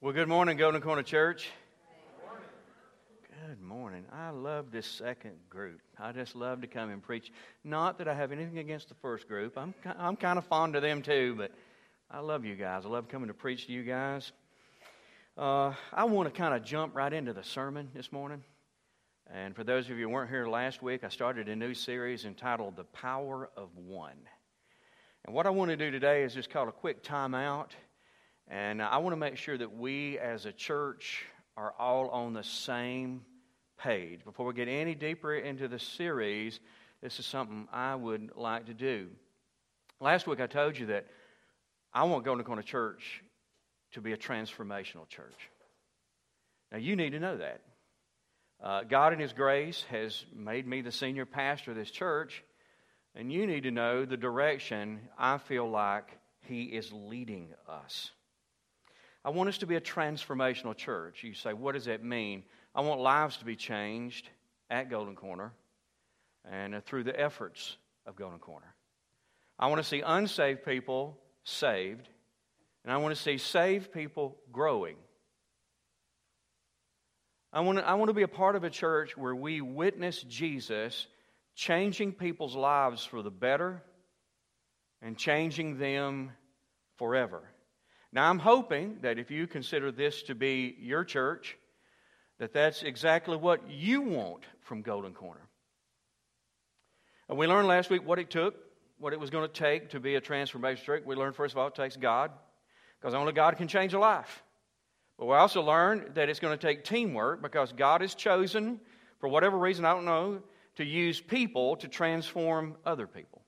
Well, good morning, Golden Corner Church. Good morning. I love this second group. I just love to come and preach. Not that I have anything against the first group. I'm, I'm kind of fond of them too, but I love you guys. I love coming to preach to you guys. Uh, I want to kind of jump right into the sermon this morning. And for those of you who weren't here last week, I started a new series entitled The Power of One. And what I want to do today is just call a quick time out and I want to make sure that we as a church are all on the same page. Before we get any deeper into the series, this is something I would like to do. Last week I told you that I want Golden Corner Church to be a transformational church. Now, you need to know that. Uh, God, in His grace, has made me the senior pastor of this church, and you need to know the direction I feel like He is leading us. I want us to be a transformational church. You say, what does that mean? I want lives to be changed at Golden Corner and uh, through the efforts of Golden Corner. I want to see unsaved people saved, and I want to see saved people growing. I want, to, I want to be a part of a church where we witness Jesus changing people's lives for the better and changing them forever. Now, I'm hoping that if you consider this to be your church, that that's exactly what you want from Golden Corner. And we learned last week what it took, what it was going to take to be a transformation church. We learned, first of all, it takes God, because only God can change a life. But we also learned that it's going to take teamwork, because God has chosen, for whatever reason, I don't know, to use people to transform other people.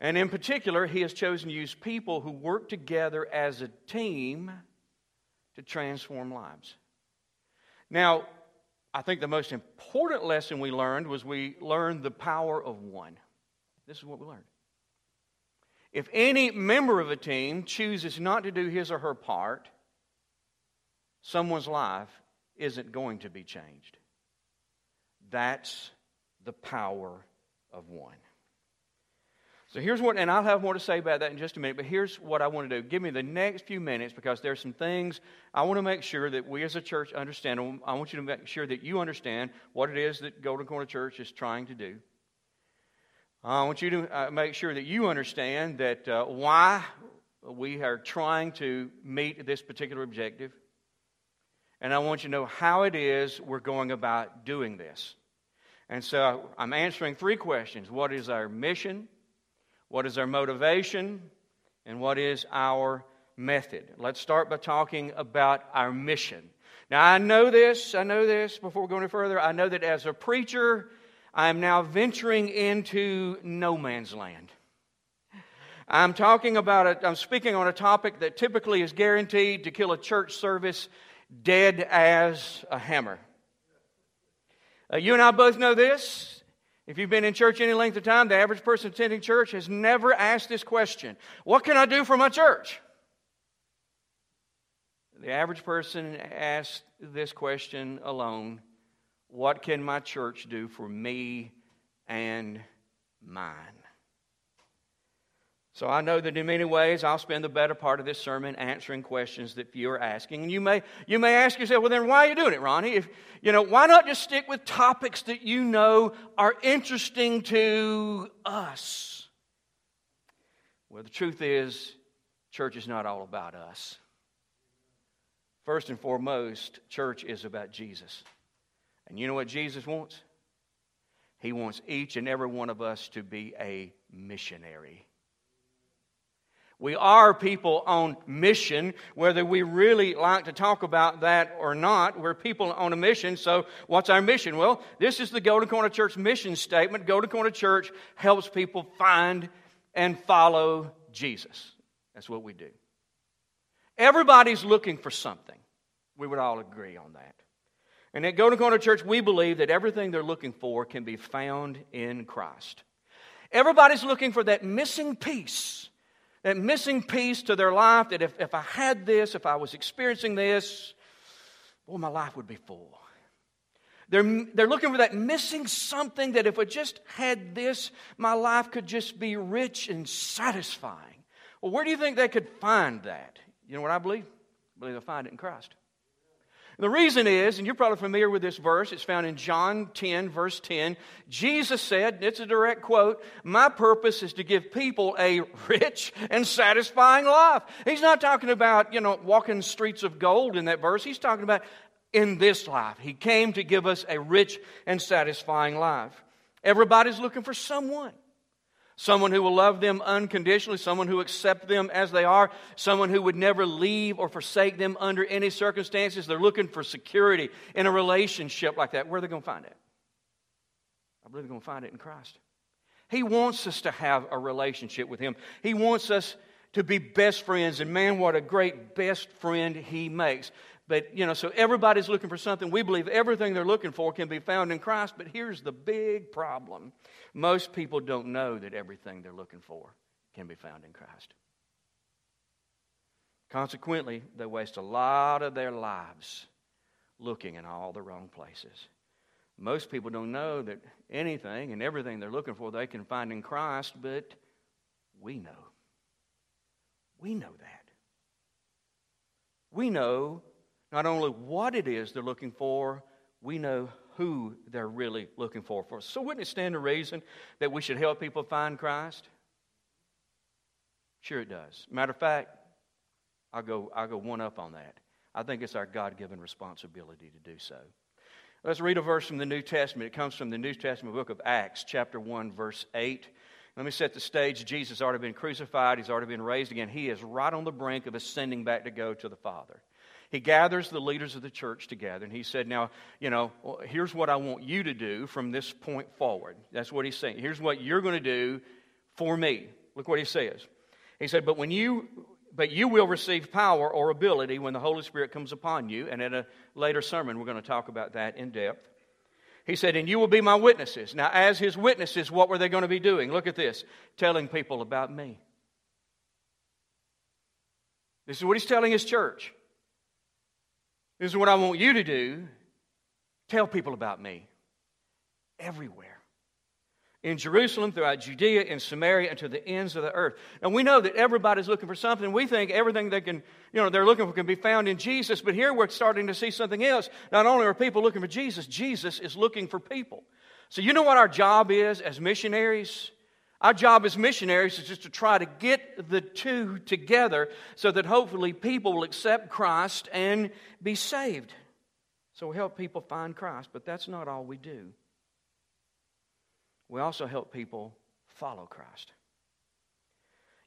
And in particular, he has chosen to use people who work together as a team to transform lives. Now, I think the most important lesson we learned was we learned the power of one. This is what we learned. If any member of a team chooses not to do his or her part, someone's life isn't going to be changed. That's the power of one. So here's what, and I'll have more to say about that in just a minute, but here's what I want to do. Give me the next few minutes because there's some things I want to make sure that we as a church understand. I want you to make sure that you understand what it is that Golden Corner Church is trying to do. I want you to uh, make sure that you understand that uh, why we are trying to meet this particular objective. And I want you to know how it is we're going about doing this. And so I'm answering three questions What is our mission? What is our motivation? And what is our method? Let's start by talking about our mission. Now, I know this, I know this before we go any further. I know that as a preacher, I am now venturing into no man's land. I'm talking about it, I'm speaking on a topic that typically is guaranteed to kill a church service dead as a hammer. Uh, you and I both know this. If you've been in church any length of time, the average person attending church has never asked this question What can I do for my church? The average person asks this question alone What can my church do for me and mine? So I know that in many ways I'll spend the better part of this sermon answering questions that you are asking. And you may, you may ask yourself, well, then why are you doing it, Ronnie? If, you know, why not just stick with topics that you know are interesting to us? Well, the truth is, church is not all about us. First and foremost, church is about Jesus. And you know what Jesus wants? He wants each and every one of us to be a missionary. We are people on mission, whether we really like to talk about that or not. We're people on a mission. So, what's our mission? Well, this is the Golden Corner Church mission statement. Golden Corner Church helps people find and follow Jesus. That's what we do. Everybody's looking for something. We would all agree on that. And at Golden Corner Church, we believe that everything they're looking for can be found in Christ. Everybody's looking for that missing piece that missing piece to their life that if, if I had this, if I was experiencing this, boy, my life would be full. They're, they're looking for that missing something that if I just had this, my life could just be rich and satisfying. Well, where do you think they could find that? You know what I believe? I believe they'll find it in Christ. The reason is, and you're probably familiar with this verse, it's found in John 10, verse 10. Jesus said, and it's a direct quote, My purpose is to give people a rich and satisfying life. He's not talking about, you know, walking streets of gold in that verse. He's talking about in this life. He came to give us a rich and satisfying life. Everybody's looking for someone someone who will love them unconditionally, someone who accept them as they are, someone who would never leave or forsake them under any circumstances. They're looking for security in a relationship like that. Where are they going to find it? I believe they're going to find it in Christ. He wants us to have a relationship with Him. He wants us to be best friends. And man, what a great best friend He makes. But, you know, so everybody's looking for something. We believe everything they're looking for can be found in Christ. But here's the big problem most people don't know that everything they're looking for can be found in Christ. Consequently, they waste a lot of their lives looking in all the wrong places. Most people don't know that anything and everything they're looking for they can find in Christ, but we know. We know that. We know not only what it is they're looking for, we know who they're really looking for. for. So, wouldn't it stand to reason that we should help people find Christ? Sure, it does. Matter of fact, I'll go, I'll go one up on that. I think it's our God given responsibility to do so. Let's read a verse from the New Testament. It comes from the New Testament book of Acts, chapter 1, verse 8. Let me set the stage. Jesus has already been crucified, he's already been raised again. He is right on the brink of ascending back to go to the Father he gathers the leaders of the church together and he said, Now, you know, here's what I want you to do from this point forward. That's what he's saying. Here's what you're going to do for me. Look what he says. He said, But when you but you will receive power or ability when the Holy Spirit comes upon you. And in a later sermon, we're going to talk about that in depth. He said, And you will be my witnesses. Now, as his witnesses, what were they going to be doing? Look at this telling people about me. This is what he's telling his church. This is what I want you to do tell people about me everywhere. In Jerusalem, throughout Judea, in Samaria, and to the ends of the earth. And we know that everybody's looking for something. We think everything they can, you know, they're looking for can be found in Jesus. But here we're starting to see something else. Not only are people looking for Jesus, Jesus is looking for people. So you know what our job is as missionaries? Our job as missionaries is just to try to get the two together so that hopefully people will accept Christ and be saved. So we help people find Christ, but that's not all we do. We also help people follow Christ.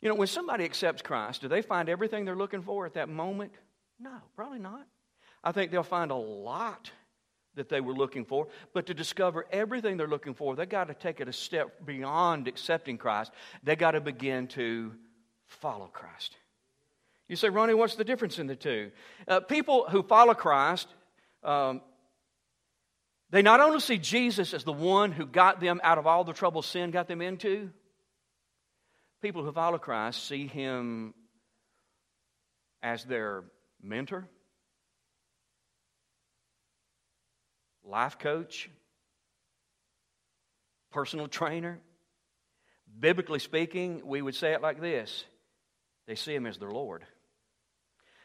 You know, when somebody accepts Christ, do they find everything they're looking for at that moment? No, probably not. I think they'll find a lot that they were looking for. But to discover everything they're looking for, they got to take it a step beyond accepting Christ. They got to begin to follow Christ. You say, Ronnie, what's the difference in the two? Uh, people who follow Christ, um, they not only see Jesus as the one who got them out of all the trouble sin got them into, people who follow Christ see him as their mentor life coach, personal trainer. Biblically speaking, we would say it like this they see him as their Lord.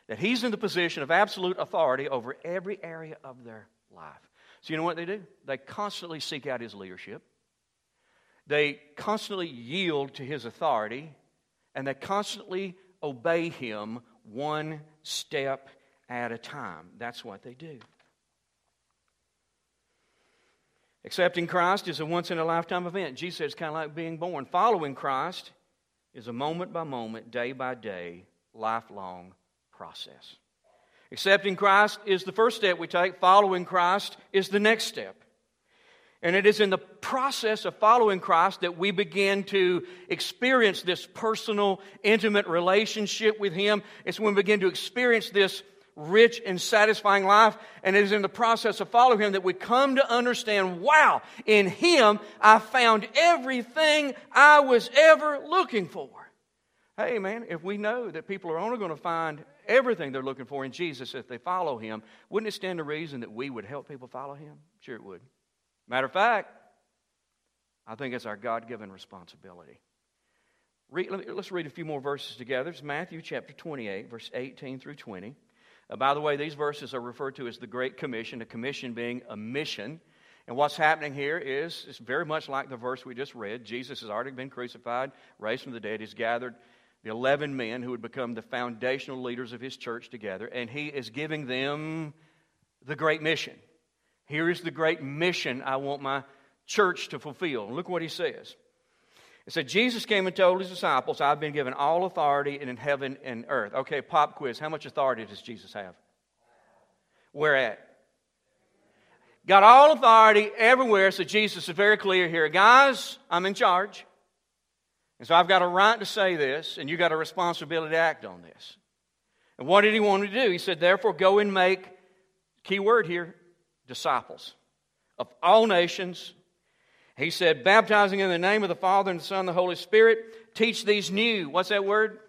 That he's in the position of absolute authority over every area of their life. So, you know what they do? They constantly seek out his leadership, they constantly yield to his authority, and they constantly obey him one step at a time. That's what they do. Accepting Christ is a once in a lifetime event. Jesus said it's kind of like being born. Following Christ is a moment by moment, day by day, lifelong process. Accepting Christ is the first step we take, following Christ is the next step. And it is in the process of following Christ that we begin to experience this personal, intimate relationship with Him. It's when we begin to experience this rich and satisfying life. And it is in the process of following Him that we come to understand wow, in Him I found everything I was ever looking for. Hey, man, if we know that people are only going to find everything they're looking for in Jesus if they follow Him, wouldn't it stand to reason that we would help people follow Him? Sure, it would. Matter of fact, I think it's our God given responsibility. Read, let us read a few more verses together. It's Matthew chapter 28, verse 18 through 20. Uh, by the way, these verses are referred to as the Great Commission, a commission being a mission. And what's happening here is it's very much like the verse we just read. Jesus has already been crucified, raised from the dead. He's gathered the 11 men who would become the foundational leaders of his church together, and he is giving them the great mission. Here is the great mission I want my church to fulfill. look what he says. It said, Jesus came and told his disciples, I've been given all authority in heaven and earth. Okay, pop quiz. How much authority does Jesus have? Where at? Got all authority everywhere, so Jesus is very clear here. Guys, I'm in charge. And so I've got a right to say this, and you've got a responsibility to act on this. And what did he want to do? He said, therefore, go and make, key word here, disciples of all nations, he said, baptizing in the name of the Father and the Son and the Holy Spirit, teach these new, what's that word?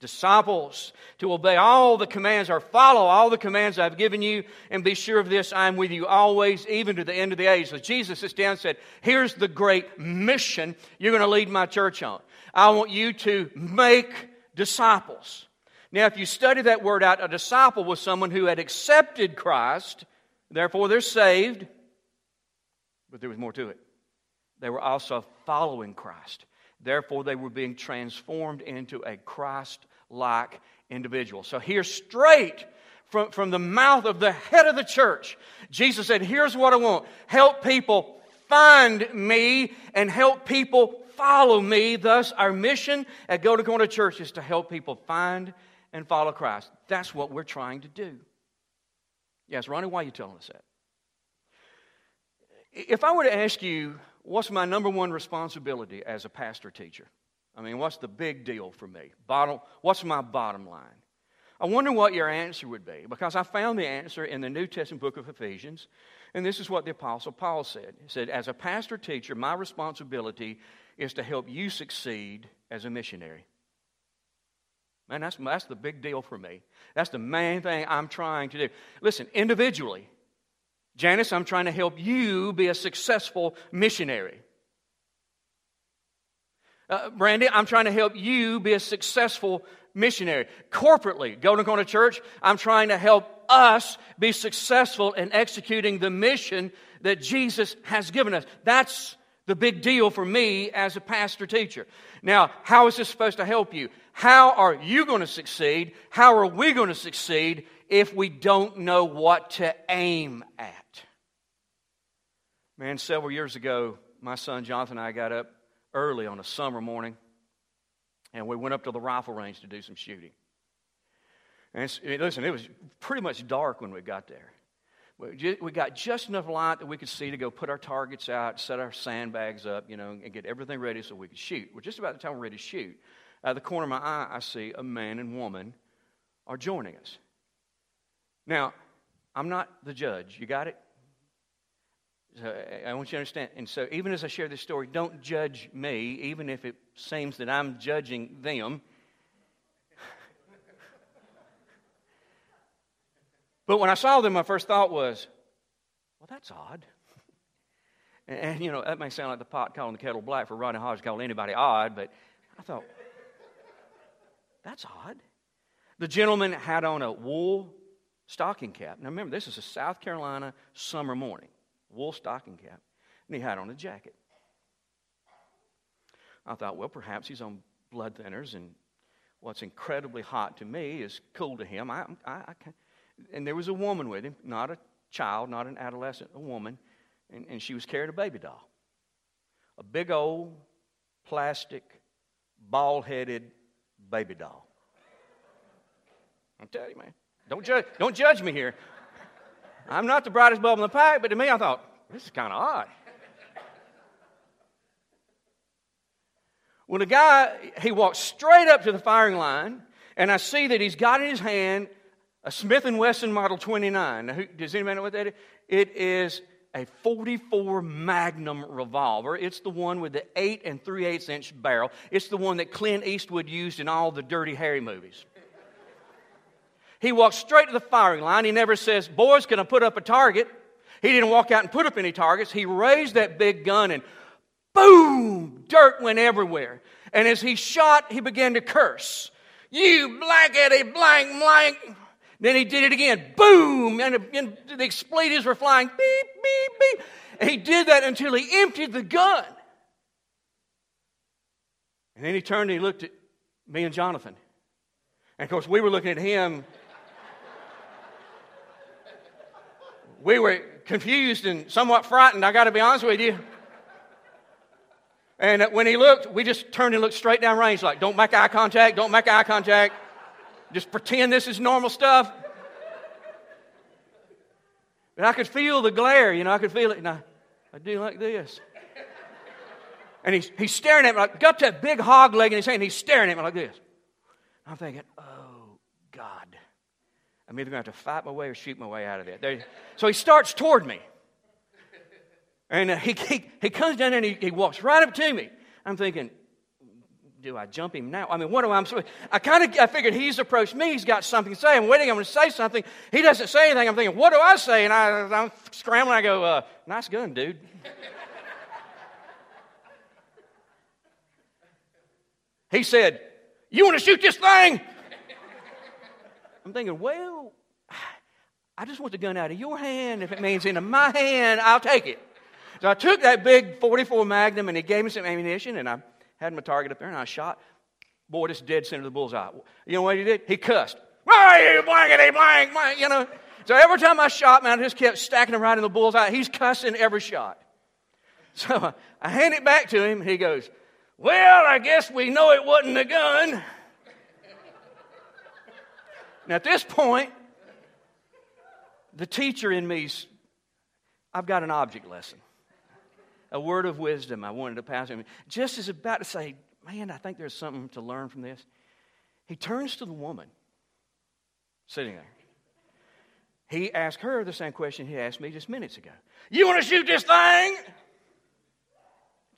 Disciples to obey all the commands or follow all the commands I've given you, and be sure of this, I'm with you always, even to the end of the age. So Jesus sits down and said, Here's the great mission you're going to lead my church on. I want you to make disciples. Now, if you study that word out, a disciple was someone who had accepted Christ, therefore they're saved, but there was more to it. They were also following Christ. Therefore, they were being transformed into a Christ like individual. So, here, straight from, from the mouth of the head of the church, Jesus said, Here's what I want help people find me and help people follow me. Thus, our mission at Golden Corner Church is to help people find and follow Christ. That's what we're trying to do. Yes, Ronnie, why are you telling us that? If I were to ask you, what's my number one responsibility as a pastor teacher? I mean, what's the big deal for me? Bottom, what's my bottom line? I wonder what your answer would be because I found the answer in the New Testament book of Ephesians. And this is what the Apostle Paul said. He said, As a pastor teacher, my responsibility is to help you succeed as a missionary. Man, that's, that's the big deal for me. That's the main thing I'm trying to do. Listen, individually, Janice, I'm trying to help you be a successful missionary. Uh, Brandy, I'm trying to help you be a successful missionary. Corporately, Golden Corner Church, I'm trying to help us be successful in executing the mission that Jesus has given us. That's the big deal for me as a pastor teacher. Now, how is this supposed to help you? How are you going to succeed? How are we going to succeed if we don't know what to aim at? Man, several years ago, my son Jonathan and I got up early on a summer morning and we went up to the rifle range to do some shooting. And listen, it was pretty much dark when we got there. We got just enough light that we could see to go put our targets out, set our sandbags up, you know, and get everything ready so we could shoot. We're just about the time we're ready to shoot. Out of the corner of my eye, I see a man and woman are joining us. Now, I'm not the judge. You got it? So I want you to understand. And so, even as I share this story, don't judge me, even if it seems that I'm judging them. but when I saw them, my first thought was, well, that's odd. and, and, you know, that may sound like the pot calling the kettle black for Ronnie Hodge calling anybody odd, but I thought, that's odd. The gentleman had on a wool stocking cap. Now, remember, this is a South Carolina summer morning wool stocking cap, and he had on a jacket. I thought, well, perhaps he's on blood thinners, and what's incredibly hot to me is cool to him. I, I, I and there was a woman with him, not a child, not an adolescent, a woman, and, and she was carrying a baby doll. A big old plastic, bald headed baby doll. I'm telling you, man. Don't judge, don't judge me here. I'm not the brightest bulb in the pack, but to me, I thought, this is kind of odd. Well, the guy, he walks straight up to the firing line, and I see that he's got in his hand a Smith & Wesson Model 29. Now, who, does anybody know what that is? It is a 44 Magnum revolver. It's the one with the 8 and 3 8 inch barrel. It's the one that Clint Eastwood used in all the Dirty Harry movies. He walked straight to the firing line. He never says, Boys, can I put up a target? He didn't walk out and put up any targets. He raised that big gun and boom, dirt went everywhere. And as he shot, he began to curse. You blankety blank blank. Then he did it again. Boom! And, and the expletives were flying. Beep, beep, beep. And he did that until he emptied the gun. And then he turned and he looked at me and Jonathan. And of course, we were looking at him. We were confused and somewhat frightened, I got to be honest with you. And when he looked, we just turned and looked straight down range, like, don't make eye contact, don't make eye contact. Just pretend this is normal stuff. But I could feel the glare, you know, I could feel it. And I, I do like this. And he's, he's staring at me, like, got that big hog leg in his hand, and he's staring at me like this. I'm thinking, God. I'm either going to have to fight my way or shoot my way out of there. so he starts toward me. And uh, he, he, he comes down and he, he walks right up to me. I'm thinking, do I jump him now? I mean, what do I? I'm I kind of I figured he's approached me. He's got something to say. I'm waiting. I'm going to say something. He doesn't say anything. I'm thinking, what do I say? And I, I'm scrambling. I go, uh, nice gun, dude. he said, you want to shoot this thing? I'm thinking, well, I just want the gun out of your hand. If it means into my hand, I'll take it. So I took that big 44 Magnum and he gave me some ammunition and I had my target up there and I shot. Boy, this dead center of the bullseye. You know what he did? He cussed. Hey, blankety blank, blank, you know. So every time I shot, man, I just kept stacking them right in the bullseye. He's cussing every shot. So I hand it back to him. He goes, Well, I guess we know it wasn't a gun. Now, at this point, the teacher in me's, I've got an object lesson a word of wisdom I wanted to pass him. Just as about to say, Man, I think there's something to learn from this, he turns to the woman sitting there. He asked her the same question he asked me just minutes ago You want to shoot this thing?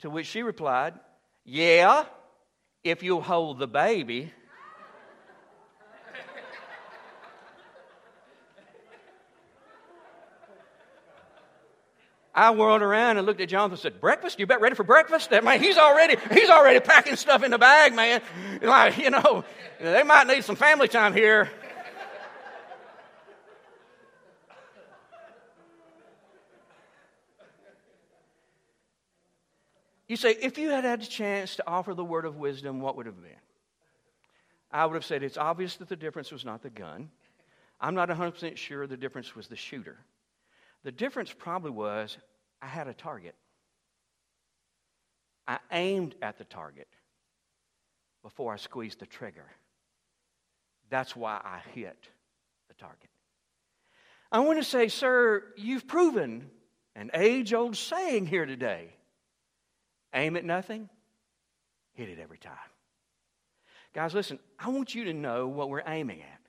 To which she replied, Yeah, if you'll hold the baby. I whirled around and looked at Jonathan and said, Breakfast? You bet ready for breakfast? That man, he's already, he's already packing stuff in the bag, man. Like, you know, they might need some family time here. You say, if you had had a chance to offer the word of wisdom, what would have been? I would have said, it's obvious that the difference was not the gun. I'm not 100% sure the difference was the shooter. The difference probably was I had a target. I aimed at the target before I squeezed the trigger. That's why I hit the target. I want to say, sir, you've proven an age old saying here today aim at nothing, hit it every time. Guys, listen, I want you to know what we're aiming at.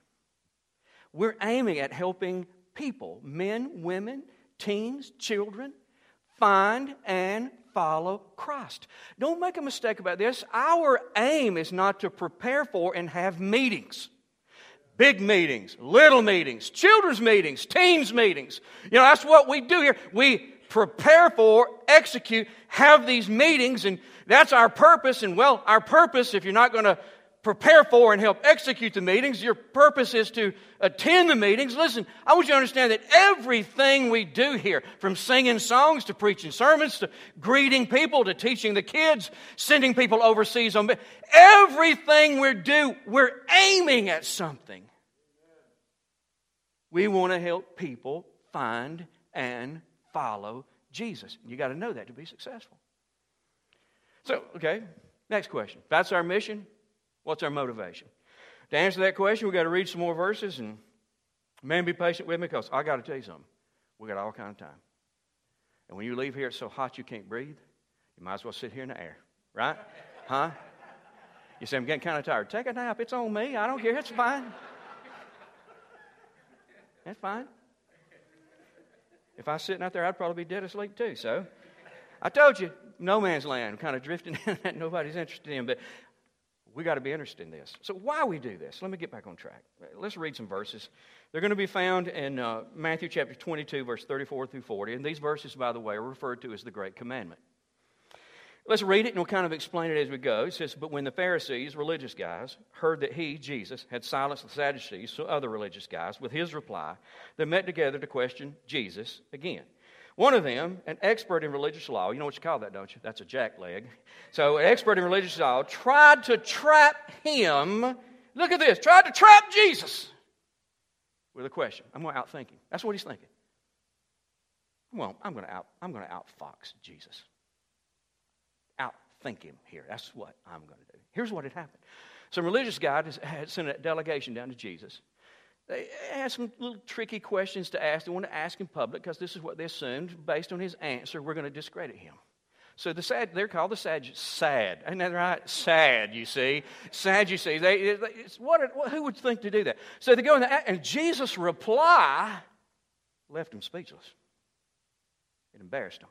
We're aiming at helping people, men, women, teens, children, find and follow Christ. Don't make a mistake about this. Our aim is not to prepare for and have meetings. Big meetings, little meetings, children's meetings, teens meetings. You know, that's what we do here. We prepare for, execute, have these meetings, and that's our purpose. And well, our purpose, if you're not going to prepare for and help execute the meetings. Your purpose is to attend the meetings. Listen, I want you to understand that everything we do here, from singing songs to preaching sermons to greeting people to teaching the kids, sending people overseas on everything we do, we're aiming at something. We want to help people find and follow Jesus. You got to know that to be successful. So, okay, next question. That's our mission. What's our motivation? To answer that question, we've got to read some more verses and man, be patient with me because I got to tell you something. We got all kind of time. And when you leave here, it's so hot you can't breathe. You might as well sit here in the air, right? Huh? You say, I'm getting kind of tired. Take a nap. It's on me. I don't care. It's fine. That's fine. If I was sitting out there, I'd probably be dead asleep too. So I told you, no man's land, kind of drifting in that nobody's interested in. But we got to be interested in this. So, why we do this? Let me get back on track. Let's read some verses. They're going to be found in uh, Matthew chapter 22, verse 34 through 40. And these verses, by the way, are referred to as the Great Commandment. Let's read it and we'll kind of explain it as we go. It says, But when the Pharisees, religious guys, heard that he, Jesus, had silenced the Sadducees, so other religious guys, with his reply, they met together to question Jesus again. One of them, an expert in religious law, you know what you call that, don't you? That's a jackleg. So, an expert in religious law tried to trap him. Look at this, tried to trap Jesus with a question. I'm going to outthink him. That's what he's thinking. Well, I'm going to out, I'm going to outfox Jesus outthink him here. That's what I'm going to do. Here's what had happened. Some religious guy had sent a delegation down to Jesus. They asked some little tricky questions to ask. They wanted to ask in public because this is what they assumed. Based on his answer, we're going to discredit him. So the sad, they're called the sad, sad, isn't that right? Sad, you see, sad, you see. They, what, who would think to do that? So they go in the, and Jesus' reply left them speechless. It embarrassed them.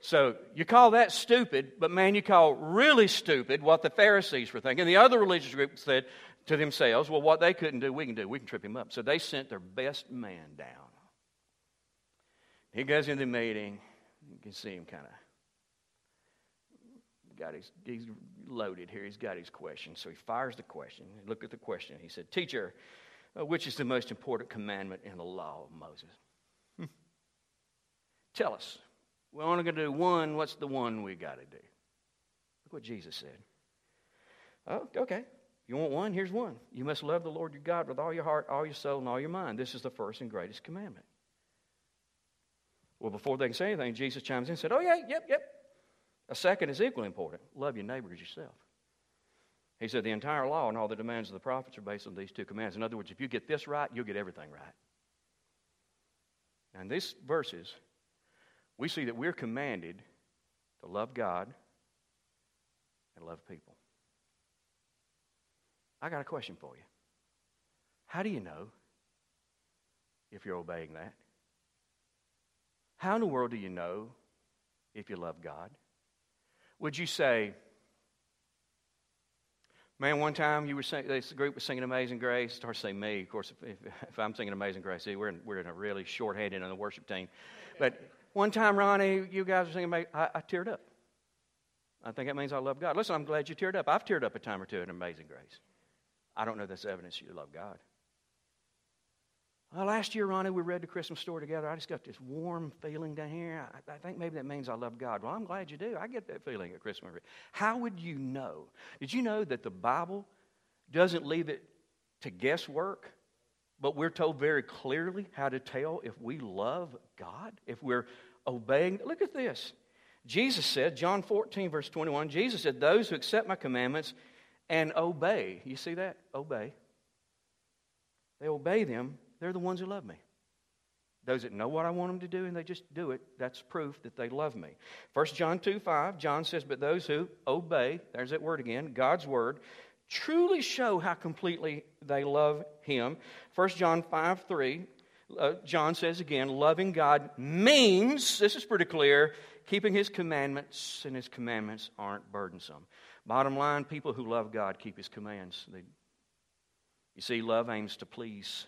So you call that stupid, but man, you call really stupid what the Pharisees were thinking. The other religious group said to themselves, well, what they couldn't do, we can do. We can trip him up. So they sent their best man down. He goes into the meeting. You can see him kind of got his, he's loaded here. He's got his question. So he fires the question. Look at the question. He said, Teacher, uh, which is the most important commandment in the law of Moses? Hmm. Tell us. We're only going to do one. What's the one we got to do? Look what Jesus said. Oh, okay. You want one? Here's one. You must love the Lord your God with all your heart, all your soul, and all your mind. This is the first and greatest commandment. Well, before they can say anything, Jesus chimes in and said, Oh, yeah, yep, yep. A second is equally important love your neighbor as yourself. He said, The entire law and all the demands of the prophets are based on these two commands. In other words, if you get this right, you'll get everything right. And these verses we see that we're commanded to love God and love people. I got a question for you. How do you know if you're obeying that? How in the world do you know if you love God? Would you say, Man, one time you were sing, this group was singing Amazing Grace. Start saying me, of course. If, if, if I'm singing Amazing Grace, see, we're in, we're in a really short-handed on the worship team. But one time, Ronnie, you guys were singing, I, I teared up. I think that means I love God. Listen, I'm glad you teared up. I've teared up a time or two in Amazing Grace. I don't know that's evidence you love God. Well, last year, Ronnie, we read the Christmas story together. I just got this warm feeling down here. I, I, think maybe that means I love God. Well, I'm glad you do. I get that feeling at Christmas. How would you know? Did you know that the Bible doesn't leave it to guesswork? But we're told very clearly how to tell if we love God, if we're obeying. Look at this. Jesus said, John 14, verse 21, Jesus said, Those who accept my commandments and obey, you see that? Obey. They obey them, they're the ones who love me. Those that know what I want them to do and they just do it, that's proof that they love me. 1 John 2 5, John says, But those who obey, there's that word again, God's word, truly show how completely they love Him. 1 John 5 3, uh, John says again, loving God means, this is pretty clear, keeping His commandments, and His commandments aren't burdensome. Bottom line, people who love God keep His commands. They, you see, love aims to please.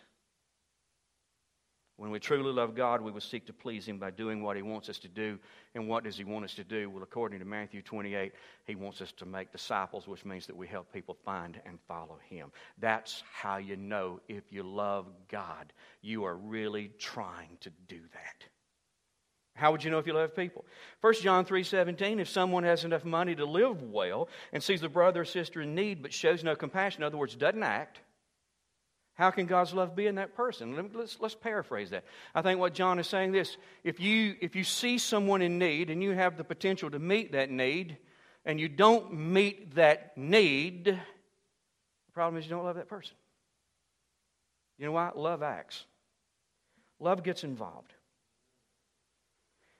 When we truly love God, we will seek to please Him by doing what He wants us to do. And what does He want us to do? Well, according to Matthew 28, He wants us to make disciples, which means that we help people find and follow Him. That's how you know if you love God. You are really trying to do that. How would you know if you love people? 1 John 3:17 if someone has enough money to live well and sees a brother or sister in need but shows no compassion in other words doesn't act how can God's love be in that person? Let's, let's paraphrase that. I think what John is saying this if you, if you see someone in need and you have the potential to meet that need, and you don't meet that need, the problem is you don't love that person. You know why? Love acts, love gets involved.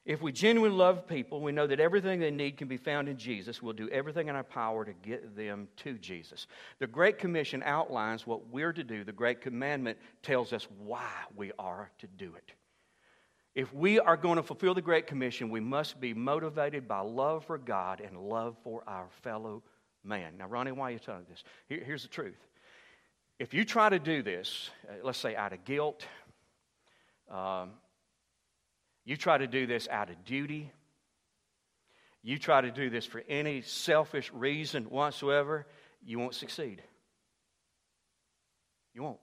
If we genuinely love people, we know that everything they need can be found in Jesus. We'll do everything in our power to get them to Jesus. The Great Commission outlines what we're to do, the Great Commandment tells us why we are to do it. If we are going to fulfill the Great Commission, we must be motivated by love for God and love for our fellow man. Now, Ronnie, why are you telling this? Here, here's the truth. If you try to do this, uh, let's say out of guilt, um, you try to do this out of duty. you try to do this for any selfish reason whatsoever, you won't succeed. You won't.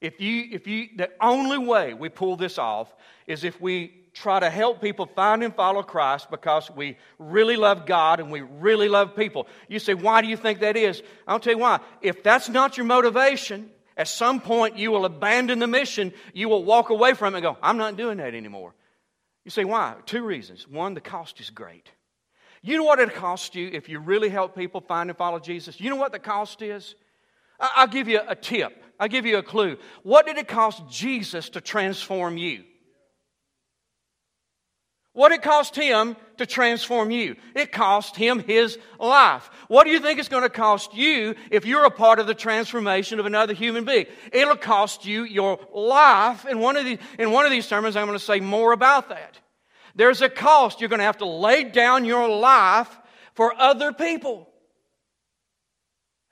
If you, if you, the only way we pull this off is if we try to help people find and follow Christ because we really love God and we really love people. You say, why do you think that is? I'll tell you why. If that's not your motivation, at some point you will abandon the mission. You will walk away from it and go, I'm not doing that anymore. You say, why? Two reasons. One, the cost is great. You know what it costs you if you really help people find and follow Jesus? You know what the cost is? I'll give you a tip. I'll give you a clue. What did it cost Jesus to transform you? What it cost him to transform you? It cost him his life. What do you think it's going to cost you if you're a part of the transformation of another human being? It'll cost you your life. In one of, the, in one of these sermons, I'm going to say more about that. There's a cost. You're going to have to lay down your life for other people.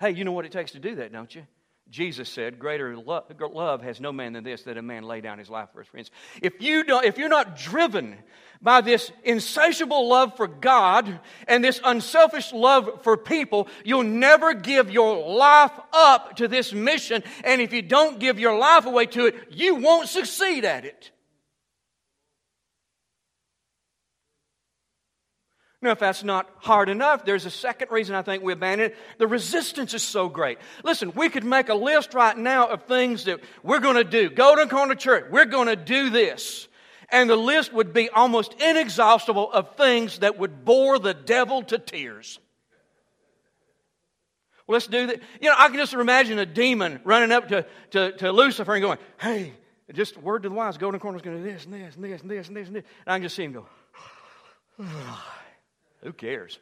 Hey, you know what it takes to do that, don't you? Jesus said, Greater love has no man than this, that a man lay down his life for his friends. If, you don't, if you're not driven by this insatiable love for God and this unselfish love for people, you'll never give your life up to this mission. And if you don't give your life away to it, you won't succeed at it. Now, if that's not hard enough, there's a second reason I think we abandon it. The resistance is so great. Listen, we could make a list right now of things that we're going to do. Go Golden Corner Church, we're going to do this. And the list would be almost inexhaustible of things that would bore the devil to tears. Well, let's do that. You know, I can just imagine a demon running up to, to, to Lucifer and going, hey, just word to the wise, Golden Corner's going to do this and this and this and this and this and this. And I can just see him go, who cares?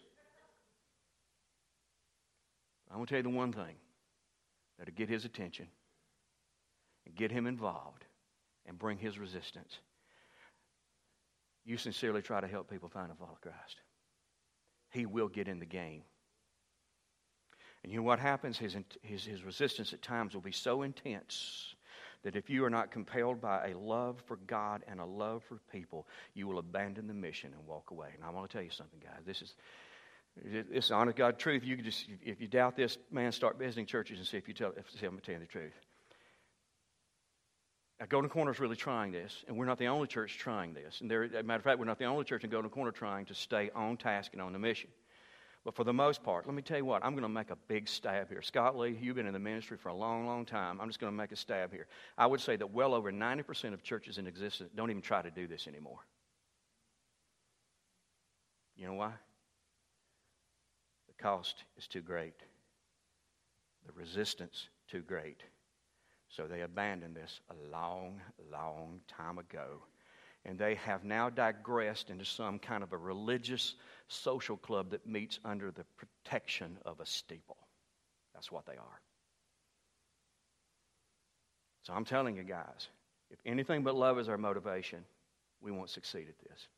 I'm going to tell you the one thing that'll get his attention and get him involved and bring his resistance. You sincerely try to help people find and follow Christ. He will get in the game. And you know what happens? His, his, his resistance at times will be so intense that if you are not compelled by a love for God and a love for people, you will abandon the mission and walk away. And I want to tell you something, guys. This is it's honest God truth. You can just if you doubt this, man, start visiting churches and see if you tell if I'm telling the truth. Now, Golden Corner is really trying this, and we're not the only church trying this. And there, as a matter of fact, we're not the only church in Golden Corner trying to stay on task and on the mission. But for the most part, let me tell you what, I'm going to make a big stab here. Scott Lee, you've been in the ministry for a long, long time. I'm just going to make a stab here. I would say that well over 90% of churches in existence don't even try to do this anymore. You know why? The cost is too great, the resistance too great. So they abandoned this a long, long time ago and they have now digressed into some kind of a religious social club that meets under the protection of a steeple. That's what they are. So I'm telling you guys, if anything but love is our motivation, we won't succeed at this.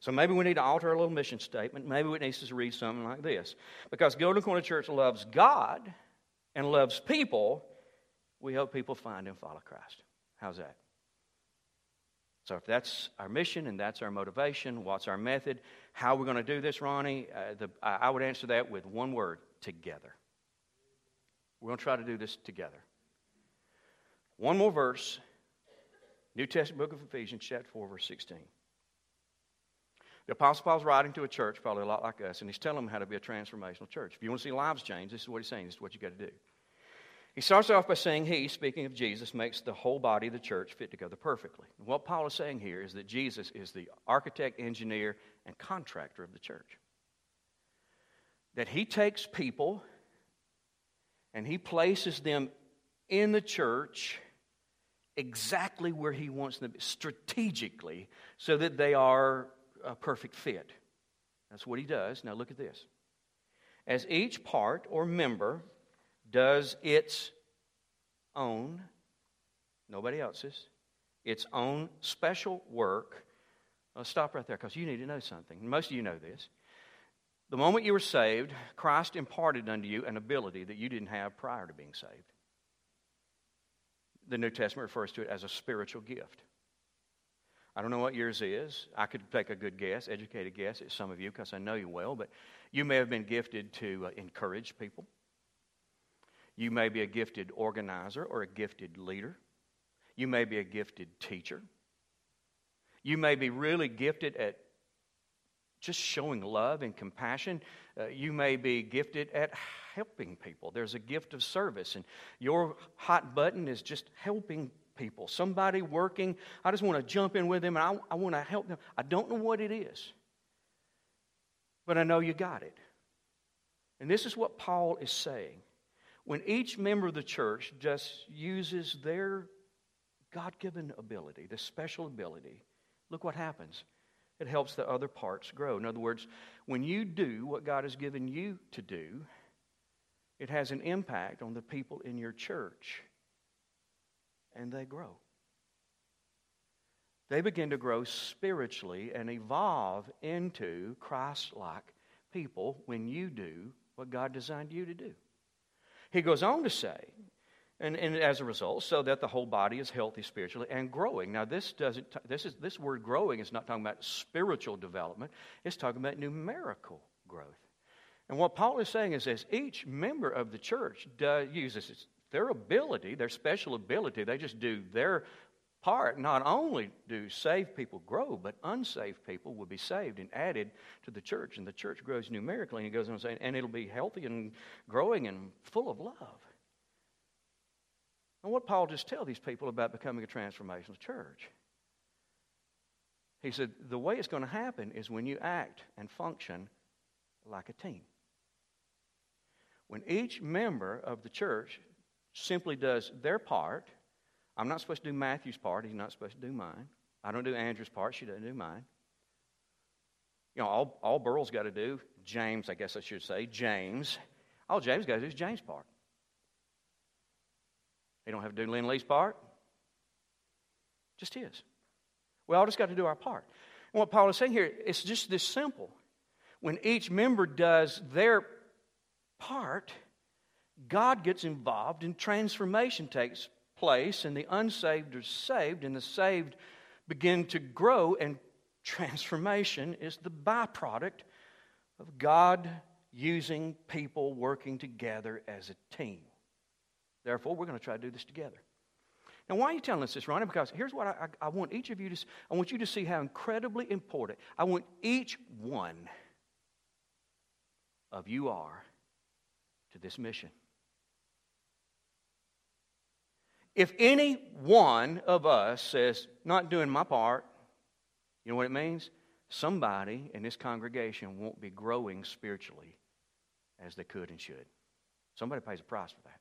So maybe we need to alter our little mission statement. Maybe we need to read something like this. Because Golden Corner Church loves God and loves people, we help people find and follow Christ. How's that? So, if that's our mission and that's our motivation, what's our method? How are we going to do this, Ronnie? Uh, the, I would answer that with one word together. We're going to try to do this together. One more verse New Testament book of Ephesians, chapter 4, verse 16. The Apostle Paul's writing to a church, probably a lot like us, and he's telling them how to be a transformational church. If you want to see lives change, this is what he's saying. This is what you got to do. He starts off by saying he, speaking of Jesus, makes the whole body of the church fit together perfectly. And what Paul is saying here is that Jesus is the architect, engineer, and contractor of the church. That he takes people and he places them in the church exactly where he wants them strategically so that they are a perfect fit. That's what he does. Now look at this. As each part or member does its own, nobody else's, its own special work. I'll stop right there because you need to know something. Most of you know this. The moment you were saved, Christ imparted unto you an ability that you didn't have prior to being saved. The New Testament refers to it as a spiritual gift. I don't know what yours is. I could take a good guess, educated guess at some of you because I know you well, but you may have been gifted to uh, encourage people. You may be a gifted organizer or a gifted leader. You may be a gifted teacher. You may be really gifted at just showing love and compassion. Uh, you may be gifted at helping people. There's a gift of service, and your hot button is just helping people. Somebody working, I just want to jump in with them and I, I want to help them. I don't know what it is, but I know you got it. And this is what Paul is saying. When each member of the church just uses their God given ability, this special ability, look what happens. It helps the other parts grow. In other words, when you do what God has given you to do, it has an impact on the people in your church and they grow. They begin to grow spiritually and evolve into Christ like people when you do what God designed you to do. He goes on to say, and, and as a result, so that the whole body is healthy spiritually and growing. Now, this doesn't. This is this word "growing" is not talking about spiritual development. It's talking about numerical growth. And what Paul is saying is this: each member of the church does, uses their ability, their special ability, they just do their part. Not only do saved people grow, but unsaved people will be saved and added to the church. And the church grows numerically. And he goes on saying, and it'll be healthy and growing and full of love. And what Paul just tell these people about becoming a transformational church? He said, the way it's going to happen is when you act and function like a team. When each member of the church simply does their part. I'm not supposed to do Matthew's part. He's not supposed to do mine. I don't do Andrew's part. She doesn't do mine. You know, all, all Burl's got to do, James, I guess I should say, James, all James got to do is James' part. He don't have to do Lynn Lee's part. Just his. We all just got to do our part. And what Paul is saying here, it's just this simple. When each member does their part, God gets involved and transformation takes place, and the unsaved are saved, and the saved begin to grow, and transformation is the byproduct of God using people working together as a team. Therefore, we're going to try to do this together. Now, why are you telling us this, Ronnie? Because here's what I, I, want each of you to I want you to see how incredibly important I want each one of you are to this mission. If any one of us says, not doing my part, you know what it means? Somebody in this congregation won't be growing spiritually as they could and should. Somebody pays a price for that.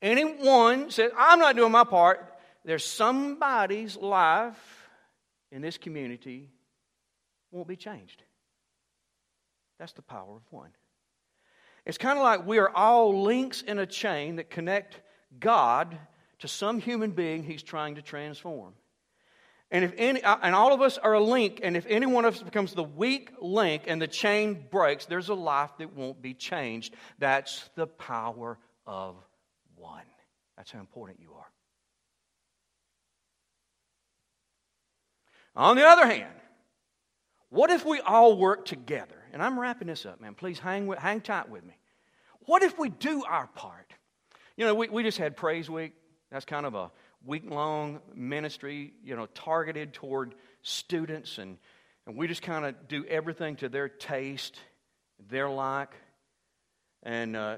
Anyone says, I'm not doing my part, there's somebody's life in this community won't be changed. That's the power of one. It's kind of like we are all links in a chain that connect God to some human being he's trying to transform. And if any, uh, and all of us are a link, and if any one of us becomes the weak link and the chain breaks, there's a life that won't be changed. That's the power of one. That's how important you are. On the other hand, what if we all work together? And I'm wrapping this up, man. Please hang, hang tight with me. What if we do our part? You know, we, we just had Praise Week. That's kind of a week long ministry, you know, targeted toward students. And, and we just kind of do everything to their taste, their like. And uh,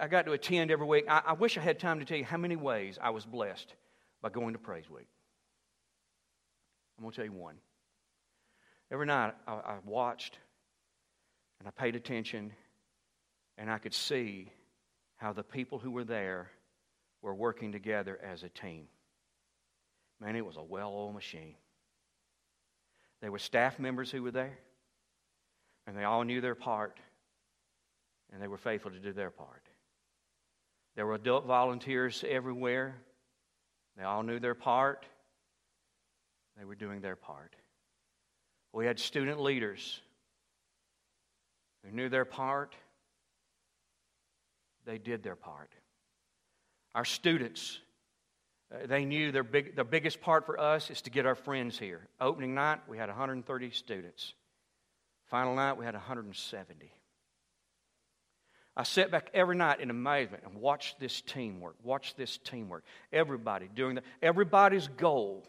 I got to attend every week. I, I wish I had time to tell you how many ways I was blessed by going to Praise Week. I'm going to tell you one. Every night I, I watched and I paid attention, and I could see how the people who were there were working together as a team. Man, it was a well oiled machine. There were staff members who were there, and they all knew their part, and they were faithful to do their part. There were adult volunteers everywhere. They all knew their part. They were doing their part. We had student leaders who knew their part they did their part. Our students Uh, they knew their, big, their biggest part for us is to get our friends here. Opening night, we had 130 students. Final night, we had 170. I sat back every night in amazement and watched this teamwork. Watch this teamwork. Everybody doing that. Everybody's goal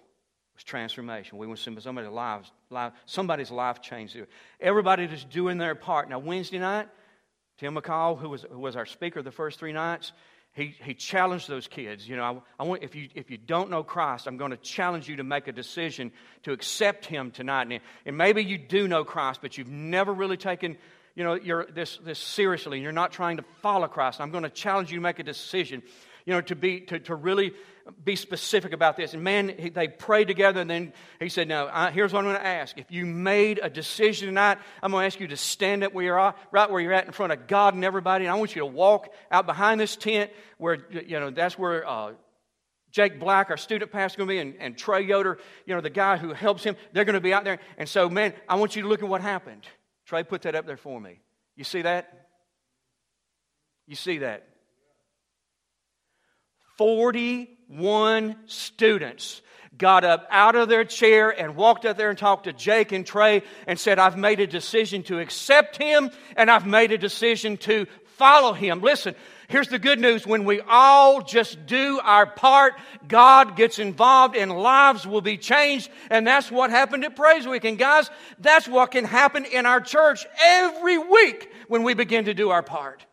was transformation. We want somebody's lives, life, somebody's life changed. Everybody just doing their part. Now Wednesday night, Tim McCall, who was, who was our speaker the first three nights, he, he challenged those kids. You know, I, I, want, if, you, if you don't know Christ, I'm going to challenge you to make a decision to accept Him tonight. And, and maybe you do know Christ, but you've never really taken you know, this, this seriously and you're not trying to follow Christ. I'm going to challenge you to make a decision, you know, to, be, to, to really be specific about this. And man, he, they prayed together and then he said, now, here's what I'm going to ask. If you made a decision tonight, I'm going to ask you to stand up where you're at, right where you're at in front of God and everybody. And I want you to walk out behind this tent where, you know, that's where... Uh, Jake Black, our student pastor, going to be, and, and Trey Yoder, you know, the guy who helps him, they're going to be out there. And so, man, I want you to look at what happened. Trey, put that up there for me. You see that? You see that? 41 students got up out of their chair and walked up there and talked to Jake and Trey and said, I've made a decision to accept him and I've made a decision to follow him. Listen, Here's the good news when we all just do our part, God gets involved and lives will be changed. And that's what happened at Praise Week. And guys, that's what can happen in our church every week when we begin to do our part.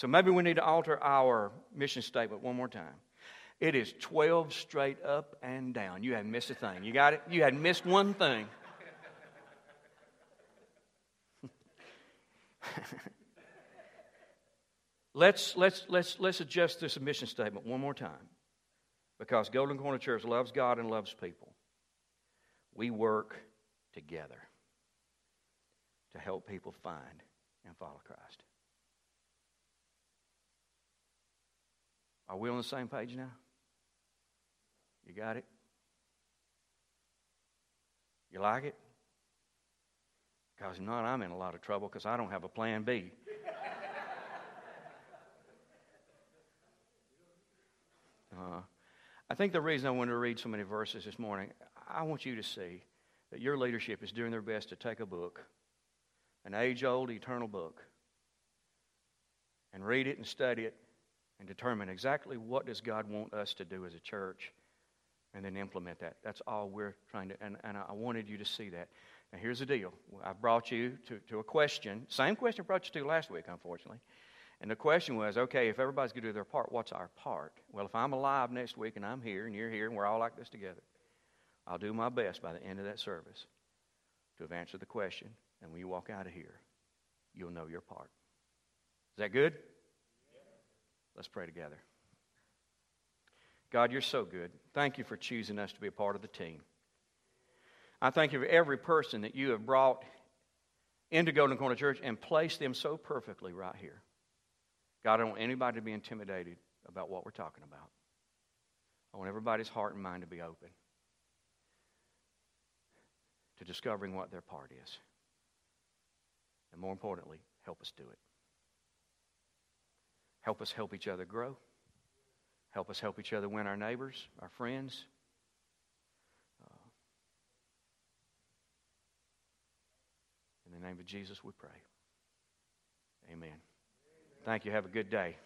So maybe we need to alter our mission statement one more time. It is 12 straight up and down. You hadn't missed a thing. You got it? You hadn't missed one thing. let's, let's, let's, let's adjust this mission statement one more time. Because Golden Corner Church loves God and loves people. We work together to help people find and follow Christ. Are we on the same page now? You got it? You like it? Because if not, I'm in a lot of trouble because I don't have a plan B. Uh, I think the reason I wanted to read so many verses this morning, I want you to see that your leadership is doing their best to take a book, an age old, eternal book, and read it and study it and determine exactly what does God want us to do as a church and then implement that. That's all we're trying to, and, and I wanted you to see that. Now, here's the deal. I brought you to, to a question, same question I brought you to last week, unfortunately. And the question was okay, if everybody's going to do their part, what's our part? Well, if I'm alive next week and I'm here and you're here and we're all like this together, I'll do my best by the end of that service to have answered the question. And when you walk out of here, you'll know your part. Is that good? Let's pray together. God, you're so good. Thank you for choosing us to be a part of the team. I thank you for every person that you have brought into Golden Corner Church and placed them so perfectly right here. God, I don't want anybody to be intimidated about what we're talking about. I want everybody's heart and mind to be open to discovering what their part is. And more importantly, help us do it. Help us help each other grow. Help us help each other win our neighbors, our friends. Uh, in the name of Jesus, we pray. Amen. Thank you. Have a good day.